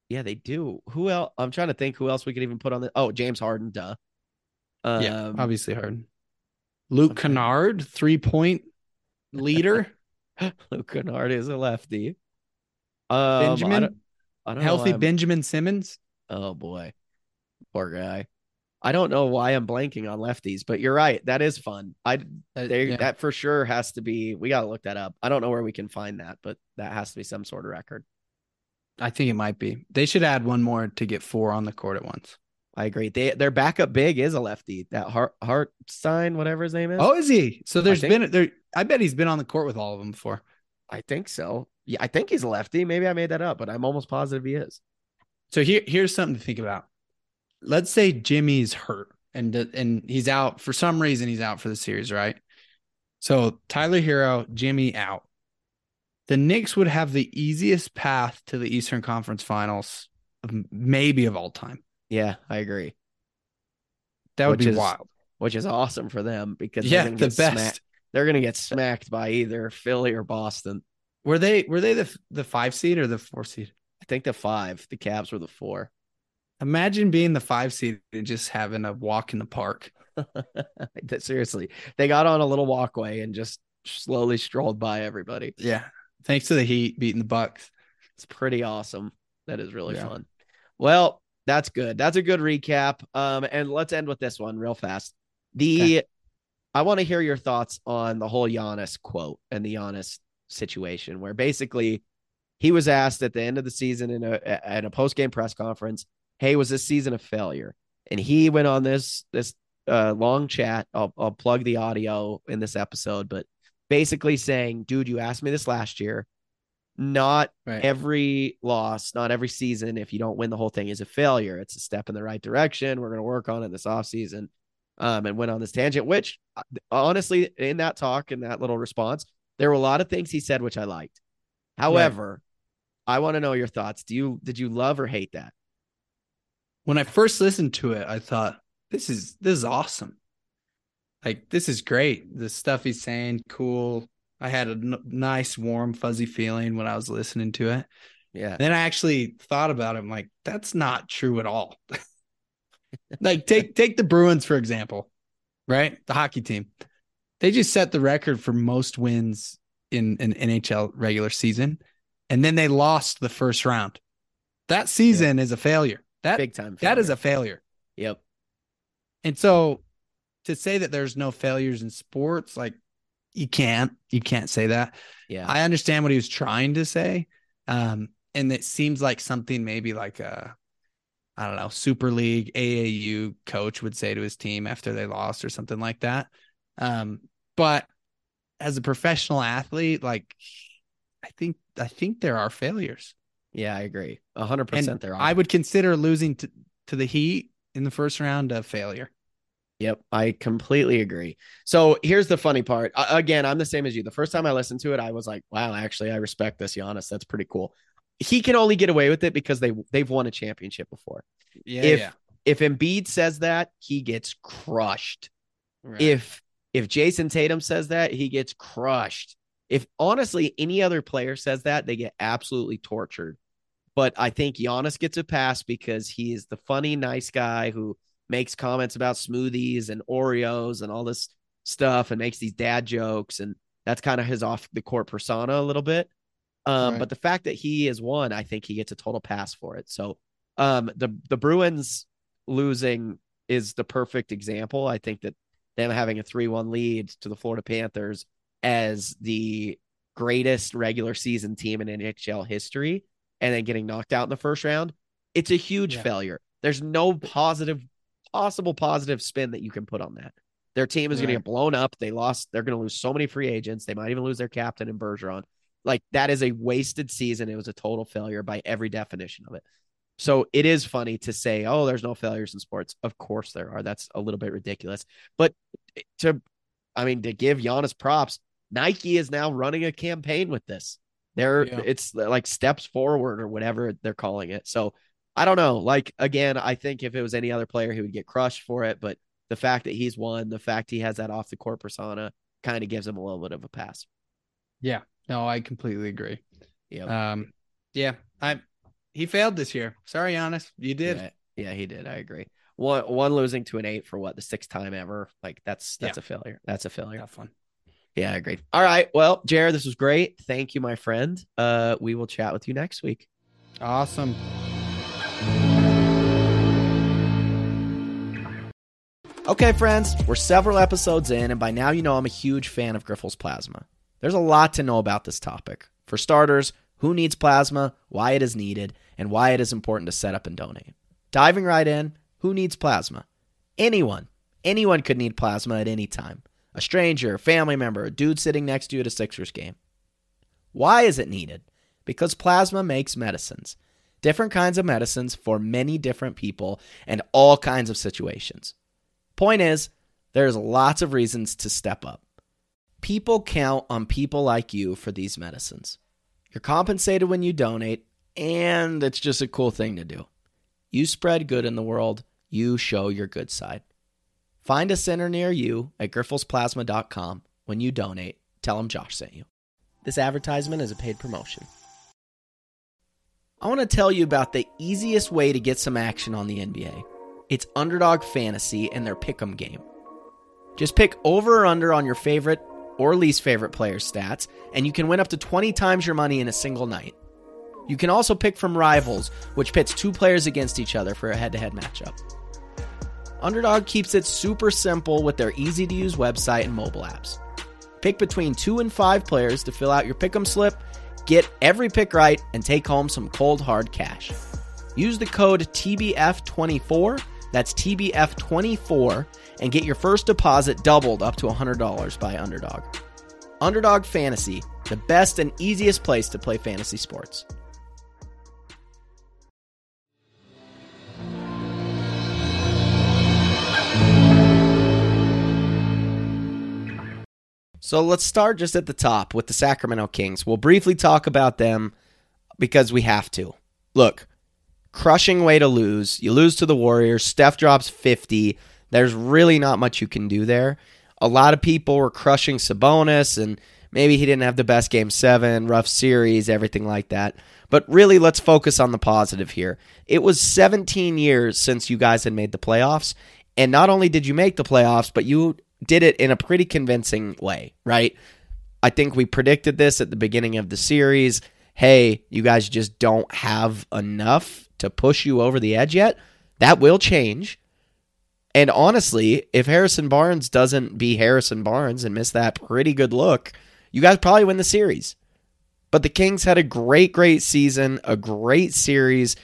A: yeah, they do. Who else? I'm trying to think who else we could even put on the oh, James Harden, duh. Um,
B: yeah, obviously hard. Luke
A: okay.
B: Kennard, three point leader. *laughs*
A: Luke Kennard is a lefty. Um,
B: Benjamin,
A: I don't
B: healthy Benjamin Simmons.
A: Oh boy, poor guy. I don't know why I'm blanking on lefties, but you're right. That is fun. I they,
B: yeah.
A: that for sure has to be. We got to look that up. I don't know where we can find that, but that has to be some sort of record.
B: I think it might be. They should add one more to get four on the court at once.
A: I agree. They their backup big is a lefty. That Hart Hartenstein, whatever his name is.
B: Oh, is he? So there's
A: think-
B: been there. I bet he's been on the court with all of them before.
A: I think so. Yeah, I think he's a lefty. Maybe I made that up, but I'm almost positive he is.
B: So here, here's something to think about. Let's say Jimmy's hurt and and he's out for some reason. He's out for the series, right? So Tyler Herro, Jimmy out. The Knicks would have the easiest path to the Eastern Conference Finals, maybe of all time.
A: Yeah, I agree.
B: That would
A: Which
B: be
A: is
B: wild.
A: Which is awesome for them because they're
B: Yeah, the
A: smacked-
B: best.
A: They're gonna get smacked by either Philly or Boston.
B: Were they were they the the five seed or the four seed?
A: I think the five. The Cavs were the four.
B: Imagine being the five seed and just having a walk in the park. *laughs*
A: Seriously, they got on a little walkway and just slowly strolled by everybody.
B: Yeah. Thanks to the Heat beating the Bucks.
A: It's pretty awesome. That is really
B: Yeah.
A: fun. Well, that's good. That's a good recap. Um, and let's end with this one real fast. The I want to hear your thoughts on the whole Giannis quote and the Giannis situation, where basically he was asked at the end of the season in a at a post game press conference, "Hey, was this season a failure?" And he went on this this uh, long chat. I'll I'll plug the audio in this episode, but basically saying, "Dude, you asked me this last year. not
B: Right.
A: every loss, not every season, if you don't win the whole thing, is a failure. It's a step in the right direction. We're going to work on it this offseason um, and went on this tangent, which uh, honestly, in that talk, and that little response, there were a lot of things he said, which I liked. However, I want to know your thoughts. Do you, did you love or hate that?
B: when I first listened to it, I thought this is this is awesome. Like this is great. The stuff he's saying, cool. I had a n- nice, warm, fuzzy feeling when I was listening to it.
A: Yeah.
B: And then I actually thought about it. I'm like, that's not true at all. *laughs* like take take the Bruins for example, right? The hockey team. They just set the record for most wins in an NHL regular season, and then they lost the first round. That season is a failure. That
A: Big time.
B: that is a failure.
A: yep.
B: And so to say that there's no failures in sports, like you can't, you can't say that.
A: Yeah.
B: I understand what he was trying to say. Um, and it seems like something maybe like a, I don't know, Super League AAU coach would say to his team after they lost or something like that. Um, but as a professional athlete, like I think I think there are failures.
A: yeah, I agree. A hundred percent there are.
B: I would consider losing to, to the Heat in the first round a failure.
A: Yep, I completely agree. So here's the funny part. Uh, again, I'm the same as you. The first time I listened to it, I was like, "Wow, actually, I respect this, Giannis. That's pretty cool." He can only get away with it because they they've won a championship before.
B: Yeah,
A: if
B: yeah.
A: if Embiid says that, he gets crushed.
B: Right.
A: If if Jayson Tatum says that, he gets crushed. If honestly any other player says that, they get absolutely tortured. But I think Giannis gets a pass because he is the funny, nice guy who makes comments about smoothies and Oreos and all this stuff and makes these dad jokes. And that's kind of his off the court persona a little bit. Um,
B: Right.
A: but the fact that he has won, I think he gets a total pass for it. So um the the Bruins losing is the perfect example. I think that them having a 3-1 lead to the Florida Panthers as the greatest regular season team in NHL history and then getting knocked out in the first round, it's a huge
B: Yeah.
A: failure. There's no positive possible positive spin that you can put on that. Their team is going to get blown up. They lost. They're going to lose so many free agents. They might even lose their captain in Bergeron. Like that is a wasted season. It was a total failure by every definition of it. So it is funny to say, oh, there's no failures in sports. Of course there are. That's a little bit ridiculous. But to, I mean, to give Giannis props, Nike is now running a campaign with this. They're
B: Yeah.
A: it's like steps forward or whatever they're calling it. So I don't know. Like again, I think if it was any other player, he would get crushed for it. But the fact that he's won, the fact he has that off the court persona, kind of gives him a little bit of a pass.
B: Yeah. No, I completely agree.
A: Yeah.
B: Um, yeah, I he failed this year. Sorry, Giannis, you did.
A: Yeah, yeah, he did. I agree. One one losing to an eight for what the sixth time ever. Like that's that's a failure. That's a failure.
B: Tough one.
A: Yeah, I agree. All right. Well, Jared, this was great. Thank you, my friend. Uh, we will chat with you next week.
B: Awesome.
A: Okay, friends, we're several episodes in, and by now you know I'm a huge fan of Grifols Plasma. There's a lot to know about this topic. For starters, who needs plasma, why it is needed, and why it is important to set up and donate. Diving right in, who needs plasma? Anyone. Anyone could need plasma at any time. A stranger, a family member, a dude sitting next to you at a Sixers game. Why is it needed? Because plasma makes medicines. Different kinds of medicines for many different people and all kinds of situations. Point is, there's lots of reasons to step up. People count on people like you for these medicines. You're compensated when you donate, and it's just a cool thing to do. You spread good in the world, you show your good side. Find a center near you at grifolsplasma.com. When you donate, tell them Josh sent you. This advertisement is a paid promotion. I want to tell you about the easiest way to get some action on the NBA. It's Underdog Fantasy and their pick'em game. Just pick over or under on your favorite or least favorite player's stats, and you can win up to 20 times your money in a single night. You can also pick from Rivals, which pits two players against each other for a head to head matchup. Underdog keeps it super simple with their easy to use website and mobile apps. Pick between two and five players to fill out your pick'em slip, get every pick right, and take home some cold hard cash. Use the code TBF24, that's TBF24, and get your first deposit doubled up to $100 by Underdog. Underdog Fantasy, the best and easiest place to play fantasy sports. So let's start just at the top with the Sacramento Kings. We'll briefly talk about them because we have to. Look, crushing way to lose. You lose to the Warriors. Steph drops 50. There's really not much you can do there. A lot of people were crushing Sabonis, and maybe he didn't have the best game seven, rough series, everything like that. But really, let's focus on the positive here. It was 17 years since you guys had made the playoffs. And not only did you make the playoffs, but you did it in a pretty convincing way, right? I think we predicted this at the beginning of the series. Hey, you guys just don't have enough to push you over the edge yet. That will change. And honestly, if Harrison Barnes doesn't be Harrison Barnes and miss that pretty good look, you guys probably win the series. But the Kings had a great, great season, a great series.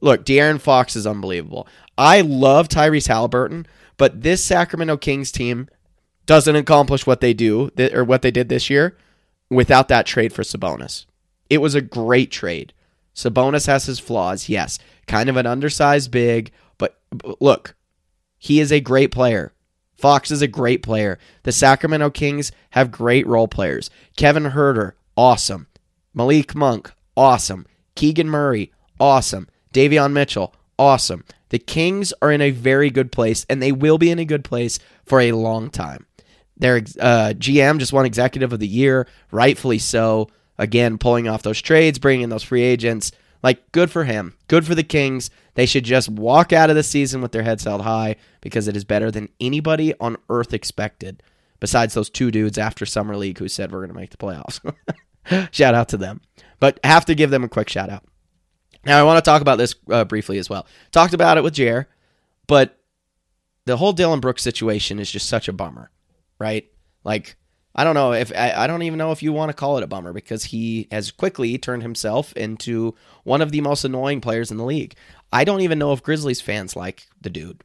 A: Look, De'Aaron Fox is unbelievable. I love Tyrese Halliburton, but this Sacramento Kings team doesn't accomplish what they do or what they did this year without that trade for Sabonis. It was a great trade. Sabonis has his flaws, yes. Kind of an undersized big, but look, he is a great player. Fox is a great player. The Sacramento Kings have great role players. Kevin Huerter, awesome. Malik Monk, awesome. Keegan Murray, awesome. Davion Mitchell, awesome. The Kings are in a very good place, and they will be in a good place for a long time. Their uh, GM just won Executive of the Year, rightfully so. Again, pulling off those trades, bringing in those free agents. Like, good for him. Good for the Kings. They should just walk out of the season with their heads held high because it is better than anybody on earth expected, besides those two dudes after Summer League who said we're going to make the playoffs. *laughs* shout out to them. But have to give them a quick shout out. Now, I want to talk about this uh, briefly as well. Talked about it with Jer, but the whole Dillon Brooks situation is just such a bummer, right? Like, I don't know if I, I don't even know if you want to call it a bummer because he has quickly turned himself into one of the most annoying players in the league. I don't even know if Grizzlies fans like the dude.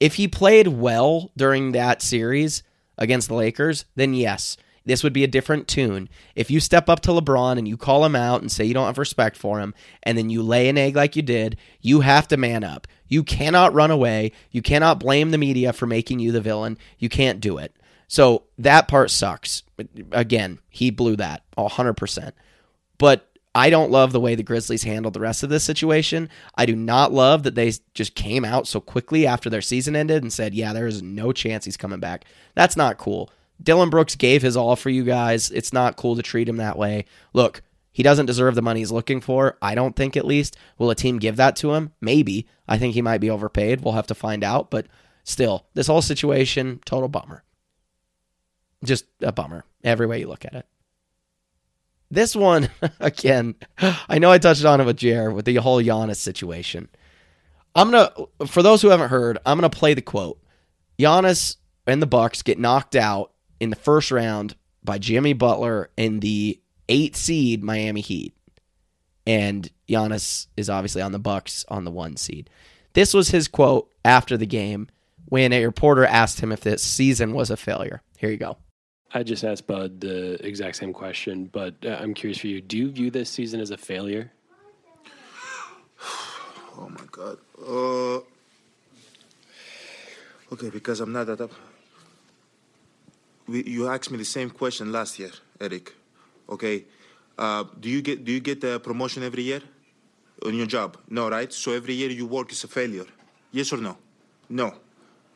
A: If he played well during that series against the Lakers, then yes, this would be a different tune. If you step up to LeBron and you call him out and say you don't have respect for him, and then you lay an egg like you did, you have to man up. You cannot run away. You cannot blame the media for making you the villain. You can't do it. So that part sucks. Again, he blew that 100%. But I don't love the way the Grizzlies handled the rest of this situation. I do not love that they just came out so quickly after their season ended and said, yeah, there is no chance he's coming back. That's not cool. Dillon Brooks gave his all for you guys. It's not cool to treat him that way. Look, he doesn't deserve the money he's looking for. I don't think, at least. Will a team give that to him? Maybe. I think he might be overpaid. We'll have to find out. But still, this whole situation, total bummer. Just a bummer, every way you look at it. This one, *laughs* again, I know I touched on it with Jer with the whole Giannis situation. I'm gonna, for those who haven't heard, I'm gonna play the quote. Giannis and the Bucks get knocked out in the first round by Jimmy Butler in the eight seed Miami Heat. And Giannis is obviously on the Bucks on the one seed. This was his quote after the game when a reporter asked him if this season was a failure. Here you go.
C: I just asked Bud the exact same question, but uh, I'm curious for you. Do you view this season as a failure? *sighs*
D: Oh my God. Uh, okay, because I'm not that up we, you asked me the same question last year, Eric. Okay, uh, do you get do you get a promotion every year on your job? No, right? So every year you work is a failure. Yes or no? No.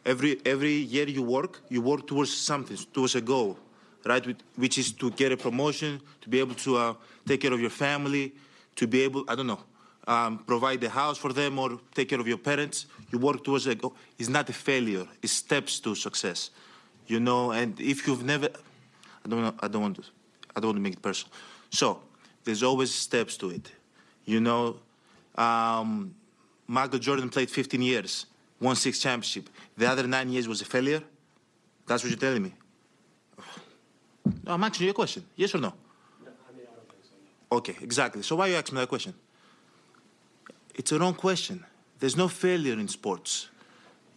D: Every every year you work, you work towards something, towards a goal, right? Which is to get a promotion, to be able to uh, take care of your family, to be able, I don't know, um, provide the house for them or take care of your parents. You work towards a goal. It's not a failure. It's steps to success you know. And if you've never, I don't know, I don't want to, I don't want to make it personal. So there's always steps to it, you know. Um, Michael Jordan played 15 years, won six championship. The other nine years was a failure. That's what you're telling me. No, I'm asking you a question. Yes or no? Okay, exactly. So why are you asking me that question? It's a wrong question. There's no failure in sports.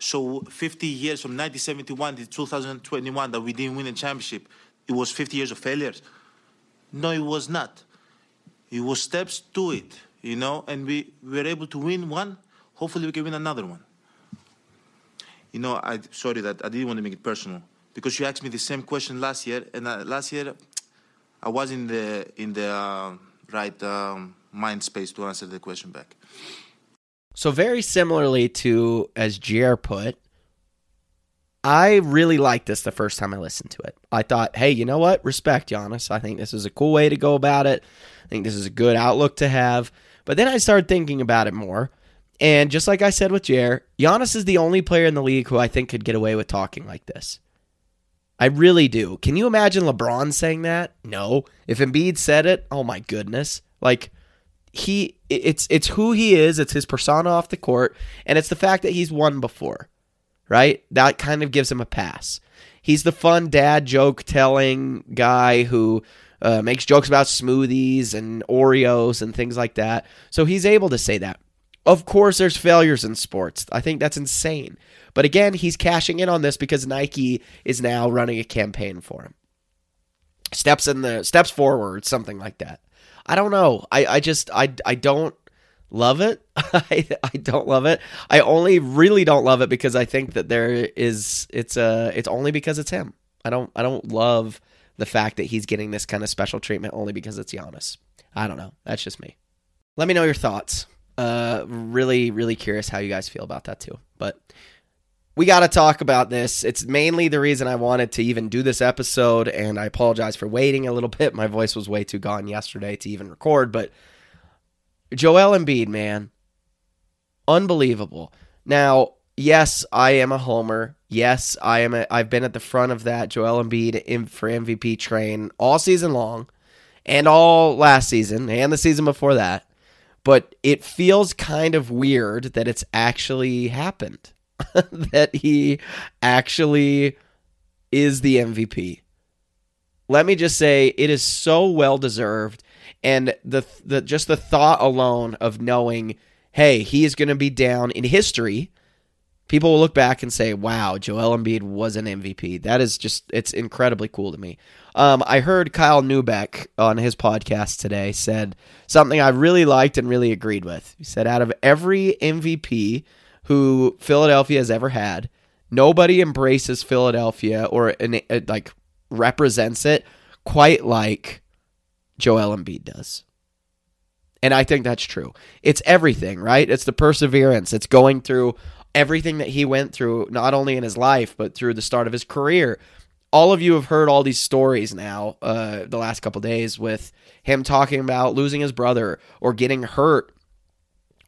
D: So 50 years from 1971 to 2021 that we didn't win a championship, it was 50 years of failures. No, it was not. It was steps to it, you know, and we, we were able to win one. Hopefully we can win another one. You know, I sorry that I didn't want to make it personal because you asked me the same question last year, and uh, last year I was in the in the uh, right um, mind space to answer the question back.
A: So very similarly to as Jer put, I really liked this the first time I listened to it. I thought, hey, you know what? Respect, Giannis. I think this is a cool way to go about it. I think this is a good outlook to have. But then I started thinking about it more. And just like I said with Jer, Giannis is the only player in the league who I think could get away with talking like this. I really do. Can you imagine LeBron saying that? No. If Embiid said it, oh my goodness. Like he it's it's who he is, it's his persona off the court, and it's the fact that he's won before. Right? That kind of gives him a pass. He's the fun dad joke telling guy who uh, makes jokes about smoothies and Oreos and things like that. So he's able to say that. Of course, there's failures in sports. I think that's insane. But again, he's cashing in on this because Nike is now running a campaign for him. Steps in the steps forward, something like that. I don't know. I, I just I I don't love it. *laughs* I, I don't love it. I only really don't love it because I think that there is it's uh it's only because it's him. I don't I don't love the fact that he's getting this kind of special treatment only because it's Giannis. I don't know. That's just me. Let me know your thoughts. Uh, really, really curious how you guys feel about that too. But we got to talk about this. It's mainly the reason I wanted to even do this episode, and I apologize for waiting a little *laughs* bit. My voice was way too gone yesterday to even record, but Joel Embiid, man, unbelievable. Now, yes, I am a homer. Yes, I am. A, I've been at the front of that Joel Embiid for MVP train all season long, and all last season, and the season before that but it feels kind of weird that it's actually happened. *laughs* that he actually is the MVP. Let me just say it is so well deserved and the the just the thought alone of knowing hey, he is going to be down in history. People will look back and say, "Wow, Joel Embiid was an MVP." That is just it's incredibly cool to me. Um, I heard Kyle Neubeck on his podcast today said something I really liked and really agreed with. He said, out of every MVP who Philadelphia has ever had, nobody embraces Philadelphia or uh, like represents it quite like Joel Embiid does. And I think that's true. It's everything, right? It's the perseverance. It's going through everything that he went through, not only in his life, but through the start of his career, all of you have heard all these stories now uh, the last couple days with him talking about losing his brother or getting hurt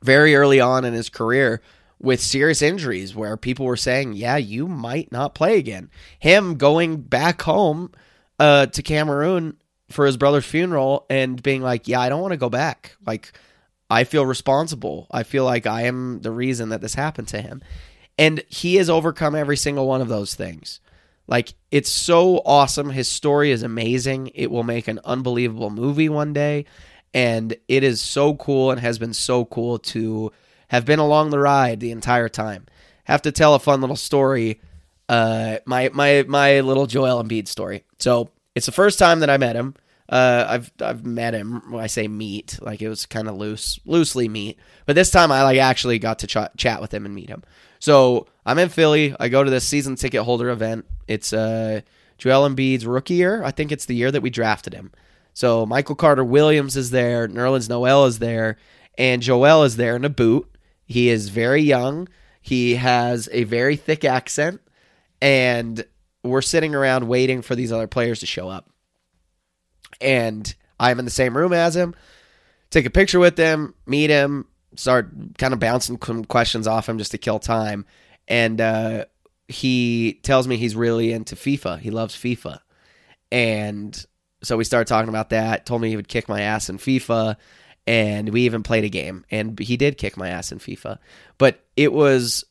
A: very early on in his career with serious injuries where people were saying, yeah, you might not play again. Him going back home uh, to Cameroon for his brother's funeral and being like, yeah, I don't want to go back. Like, I feel responsible. I feel like I am the reason that this happened to him. And he has overcome every single one of those things. Like it's so awesome. His story is amazing. It will make an unbelievable movie one day. And it is so cool and has been so cool to have been along the ride the entire time. Have to tell a fun little story. Uh, my my my little Joel Embiid story. So it's the first time that I met him. Uh, I've I've met him. When I say meet, like it was kind of loose, loosely meet. But this time I like actually got to ch- chat with him and meet him. So I'm in Philly. I go to this season ticket holder event. It's uh, Joel Embiid's rookie year. I think it's the year that we drafted him. So Michael Carter Williams is there. Nerlens Noel is there. And Joel is there in a boot. He is very young. He has a very thick accent. And we're sitting around waiting for these other players to show up. And I'm in the same room as him. Take a picture with him, meet him, start kind of bouncing questions off him just to kill time. And uh, he tells me he's really into FIFA. He loves FIFA. And so we started talking about that. Told me he would kick my ass in FIFA. And we even played a game and he did kick my ass in FIFA. But it was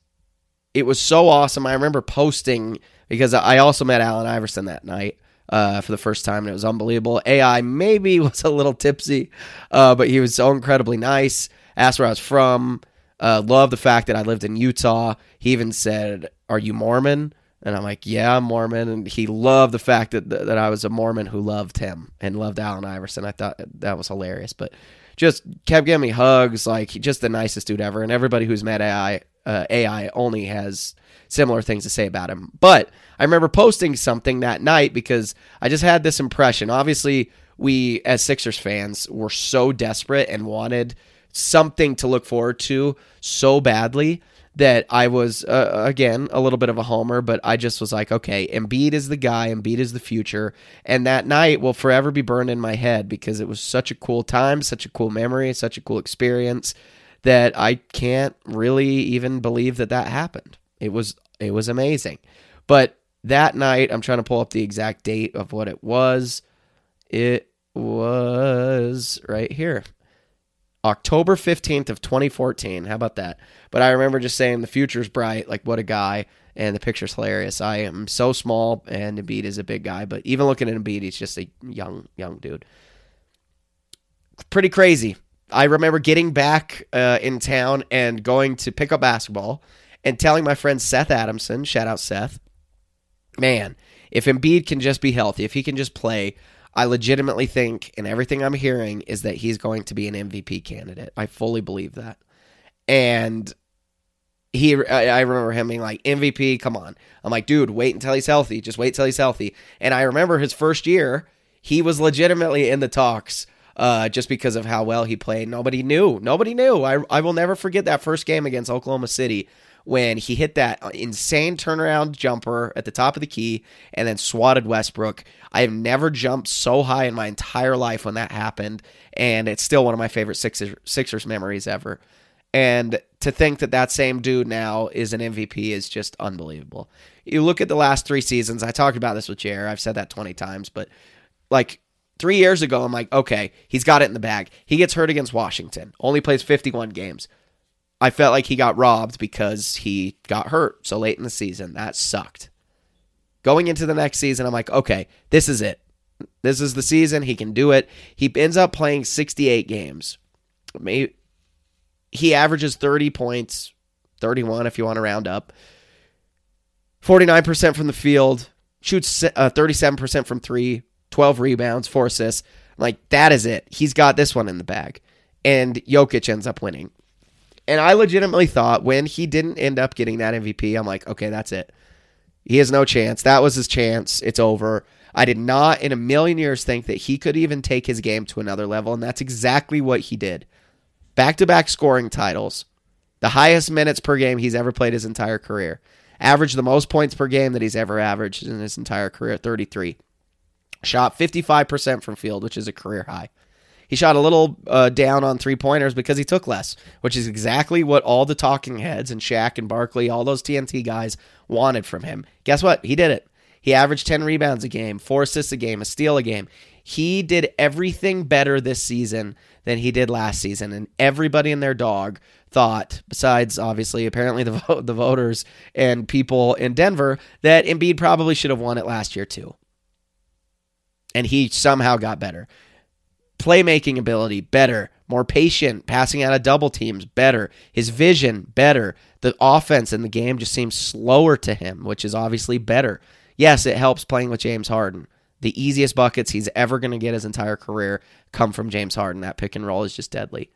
A: it was so awesome. I remember posting because I also met Allen Iverson that night. Uh, for the first time, and it was unbelievable. AI maybe *laughs* was a little tipsy, uh, but he was so incredibly nice. Asked where I was from. Uh, loved the fact that I lived in Utah. He even said, "Are you Mormon?" And I'm like, "Yeah, I'm Mormon." And he loved the fact that that I was a Mormon who loved him and loved Allen Iverson. I thought that was hilarious, but just kept giving me hugs, like just the nicest dude ever. And everybody who's met AI, uh, AI only has similar things to say about him. But I remember posting something that night because I just had this impression. Obviously, we as Sixers fans were so desperate and wanted something to look forward to so badly that I was uh, again a little bit of a homer, but I just was like, okay, Embiid is the guy, Embiid is the future, and that night will forever be burned in my head because it was such a cool time, such a cool memory, such a cool experience that I can't really even believe that that happened. It was it was amazing, but that night, I'm trying to pull up the exact date of what it was. It was right here. October 15th of 2014. How about that? But I remember just saying the future's bright, like what a guy, and the picture's hilarious. I am so small and Embiid is a big guy, but even looking at Embiid, he's just a young young dude. Pretty crazy. I remember getting back uh, in town and going to pick up basketball and telling my friend Seth Adamson, shout out Seth, man, if Embiid can just be healthy, if he can just play, I legitimately think, and everything I'm hearing is that he's going to be an MVP candidate. I fully believe that. And he, I remember him being like, MVP, come on. I'm like, dude, wait until he's healthy. Just wait until he's healthy. And I remember his first year, he was legitimately in the talks uh, just because of how well he played. Nobody knew. Nobody knew. I, I will never forget that first game against Oklahoma City when he hit that insane turnaround jumper at the top of the key and then swatted Westbrook. I have never jumped so high in my entire life when that happened, and it's still one of my favorite Sixers, Sixers memories ever. And to think that that same dude now is an MVP is just unbelievable. You look at the last three seasons. I talked about this with Jared. I've said that 20 times, but like three years ago, I'm like, okay, he's got it in the bag. He gets hurt against Washington, only plays 51 games. I felt like he got robbed because he got hurt so late in the season. That sucked. Going into the next season, I'm like, okay, this is it. This is the season. He can do it. He ends up playing 68 games. He averages 30 points, 31 if you want to round up. 49% from the field, shoots uh, 37% from three, 12 rebounds, four assists. Like, that is it. He's got this one in the bag. And Jokic ends up winning. And I legitimately thought when he didn't end up getting that MVP, I'm like, okay, that's it. He has no chance. That was his chance. It's over. I did not in a million years think that he could even take his game to another level, and that's exactly what he did. Back to back scoring titles, the highest minutes per game he's ever played his entire career, averaged the most points per game that he's ever averaged in his entire career, 33. Shot 55% from field, which is a career high. He shot a little uh, down on three pointers because he took less, which is exactly what all the talking heads and Shaq and Barkley, all those TNT guys wanted from him. Guess what? He did it. He averaged 10 rebounds a game, four assists a game, a steal a game. He did everything better this season than he did last season. And everybody and their dog thought, besides obviously apparently *laughs* the, vote, the voters and people in Denver, that Embiid probably should have won it last year too. And he somehow got better playmaking ability better, more patient, passing out of double teams better, his vision better. The offense in the game just seems slower to him, which is obviously better. Yes, it helps playing with James Harden. The easiest buckets he's ever going to get his entire career come from James Harden. That pick and roll is just deadly.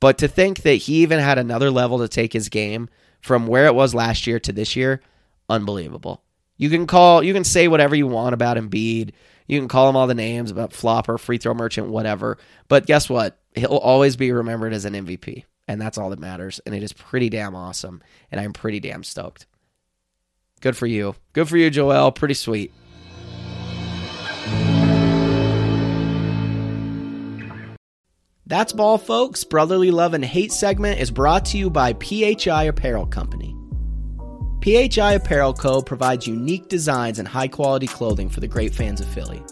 A: But to think that he even had another level to take his game from where it was last year to this year, unbelievable. You can call, you can say whatever you want about Embiid. You can call him all the names about flopper, free throw merchant, whatever. But guess what? He'll always be remembered as an MVP. And that's all that matters. And it is pretty damn awesome. And I'm pretty damn stoked. Good for you. Good for you, Joel. Pretty sweet. That's Ball, folks. Brotherly Love and Hate segment is brought to you by PHI Apparel Company. PHI Apparel Co. provides unique designs and high quality clothing for the great fans of Philly.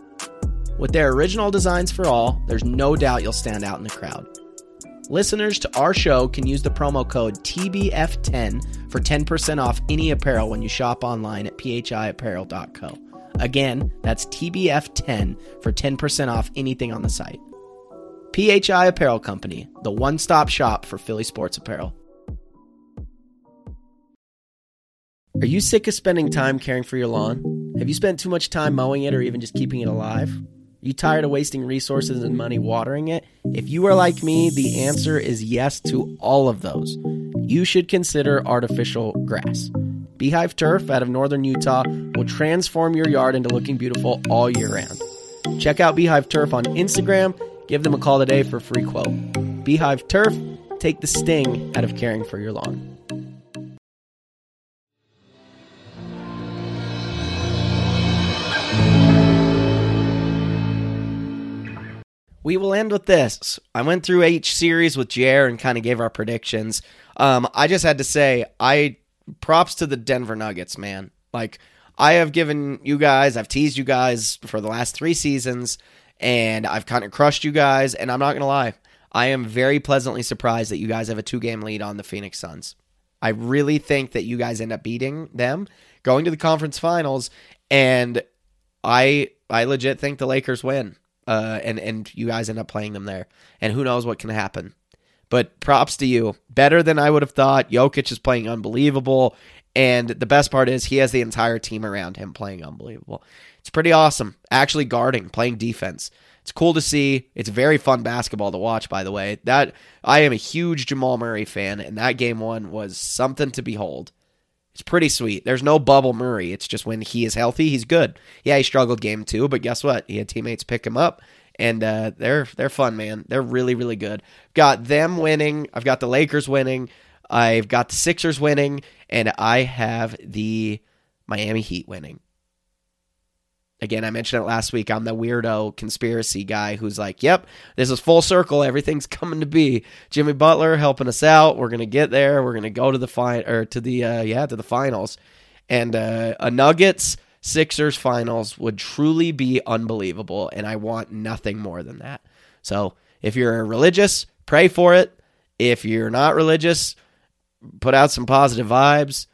A: With their original designs for all, there's no doubt you'll stand out in the crowd. Listeners to our show can use the promo code TBF10 for 10% off any apparel when you shop online at phiapparel.co. Again, that's TBF10 for 10% off anything on the site. PHI Apparel Company, the one stop shop for Philly sports apparel. Are you sick of spending time caring for your lawn? Have you spent too much time mowing it or even just keeping it alive? Are you tired of wasting resources and money watering it? If you are like me, the answer is yes to all of those. You should consider artificial grass. Beehive Turf out of northern Utah will transform your yard into looking beautiful all year round. Check out Beehive Turf on Instagram. Give them a call today for a free quote. Beehive Turf, take the sting out of caring for your lawn. We will end with this. I went through each series with Jer and kind of gave our predictions. Um, I just had to say, I props to the Denver Nuggets, man. Like I have given you guys, I've teased you guys for the last three seasons, and I've kind of crushed you guys. And I'm not gonna lie, I am very pleasantly surprised that you guys have a two game lead on the Phoenix Suns. I really think that you guys end up beating them, going to the conference finals, and I I legit think the Lakers win uh, and and you guys end up playing them there, and who knows what can happen. But props to you, better than I would have thought. Jokic is playing unbelievable, and the best part is he has the entire team around him playing unbelievable. It's pretty awesome, actually guarding, playing defense. It's cool to see. It's very fun basketball to watch, by the way. That I am a huge Jamal Murray fan, and that game one was something to behold. It's pretty sweet. There's no bubble Murray. It's just when he is healthy, he's good. Yeah, he struggled game two, but guess what? He had teammates pick him up, and uh, they're they're fun, man. They're really really good. Got them winning. I've got the Lakers winning. I've got the Sixers winning, and I have the Miami Heat winning again, I mentioned it last week. I'm the weirdo conspiracy guy who's like, yep, this is full circle. Everything's *laughs* coming to be. Jimmy Butler helping us out. We're gonna get there. We're gonna go to the fine or to the uh, yeah to the finals, and uh, a Nuggets Sixers finals would truly be unbelievable. And I want nothing more than that. So if you're religious, pray for it. If you're not religious, put out some positive vibes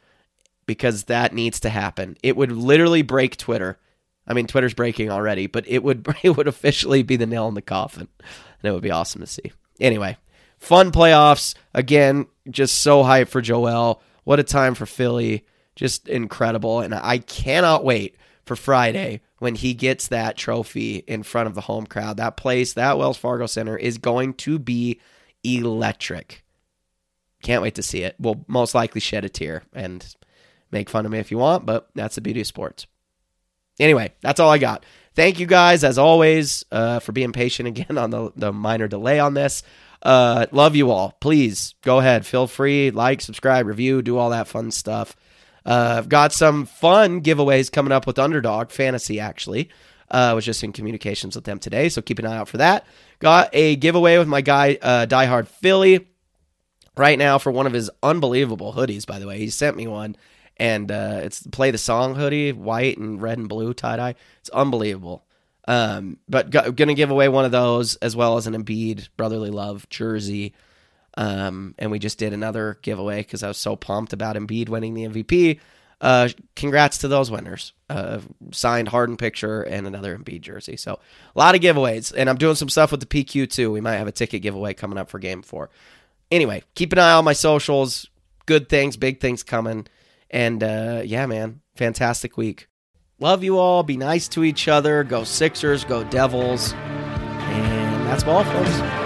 A: because that needs to happen. It would literally break Twitter I mean, Twitter's breaking already, but it would *laughs* it would officially be the nail in the coffin, and it would be awesome to see. Anyway, fun playoffs again. Just so hyped for Joel. What a time for Philly. Just incredible, and I cannot wait for Friday when he gets that trophy in front of the home crowd. That place, that Wells Fargo Center, is going to be electric. Can't wait to see it. We'll most likely shed a tear and make fun of me if you want, but that's the beauty of sports. Anyway, that's all I got. Thank you guys, as always, uh, for being patient *laughs* again on the, the minor delay on this. Uh, love you all. Please go ahead. Feel free. Like, subscribe, review, do all that fun stuff. Uh, I've got some fun giveaways coming up with Underdog Fantasy, actually. Uh, I was just in communications with them today, so keep an eye out for that. Got a giveaway with my guy, uh, Die Hard Philly, right now for one of his unbelievable hoodies, by the way. He sent me one and uh, it's play the song hoodie, white and red and blue tie dye. It's unbelievable. Um, but go, gonna give away one of those as well as an Embiid brotherly love jersey. Um, and we just did another giveaway because I was so pumped about Embiid winning the MVP. Uh, congrats to those winners. Uh, signed Harden picture and another Embiid jersey. So a lot of giveaways, and I'm doing some stuff with the PQ too. We might have a ticket giveaway coming up for Game Four. Anyway, keep an eye on my socials. Good things, big things coming. And uh, yeah, man, fantastic week. Love you all. Be nice to each other. Go Sixers, go Devils. And that's all, folks.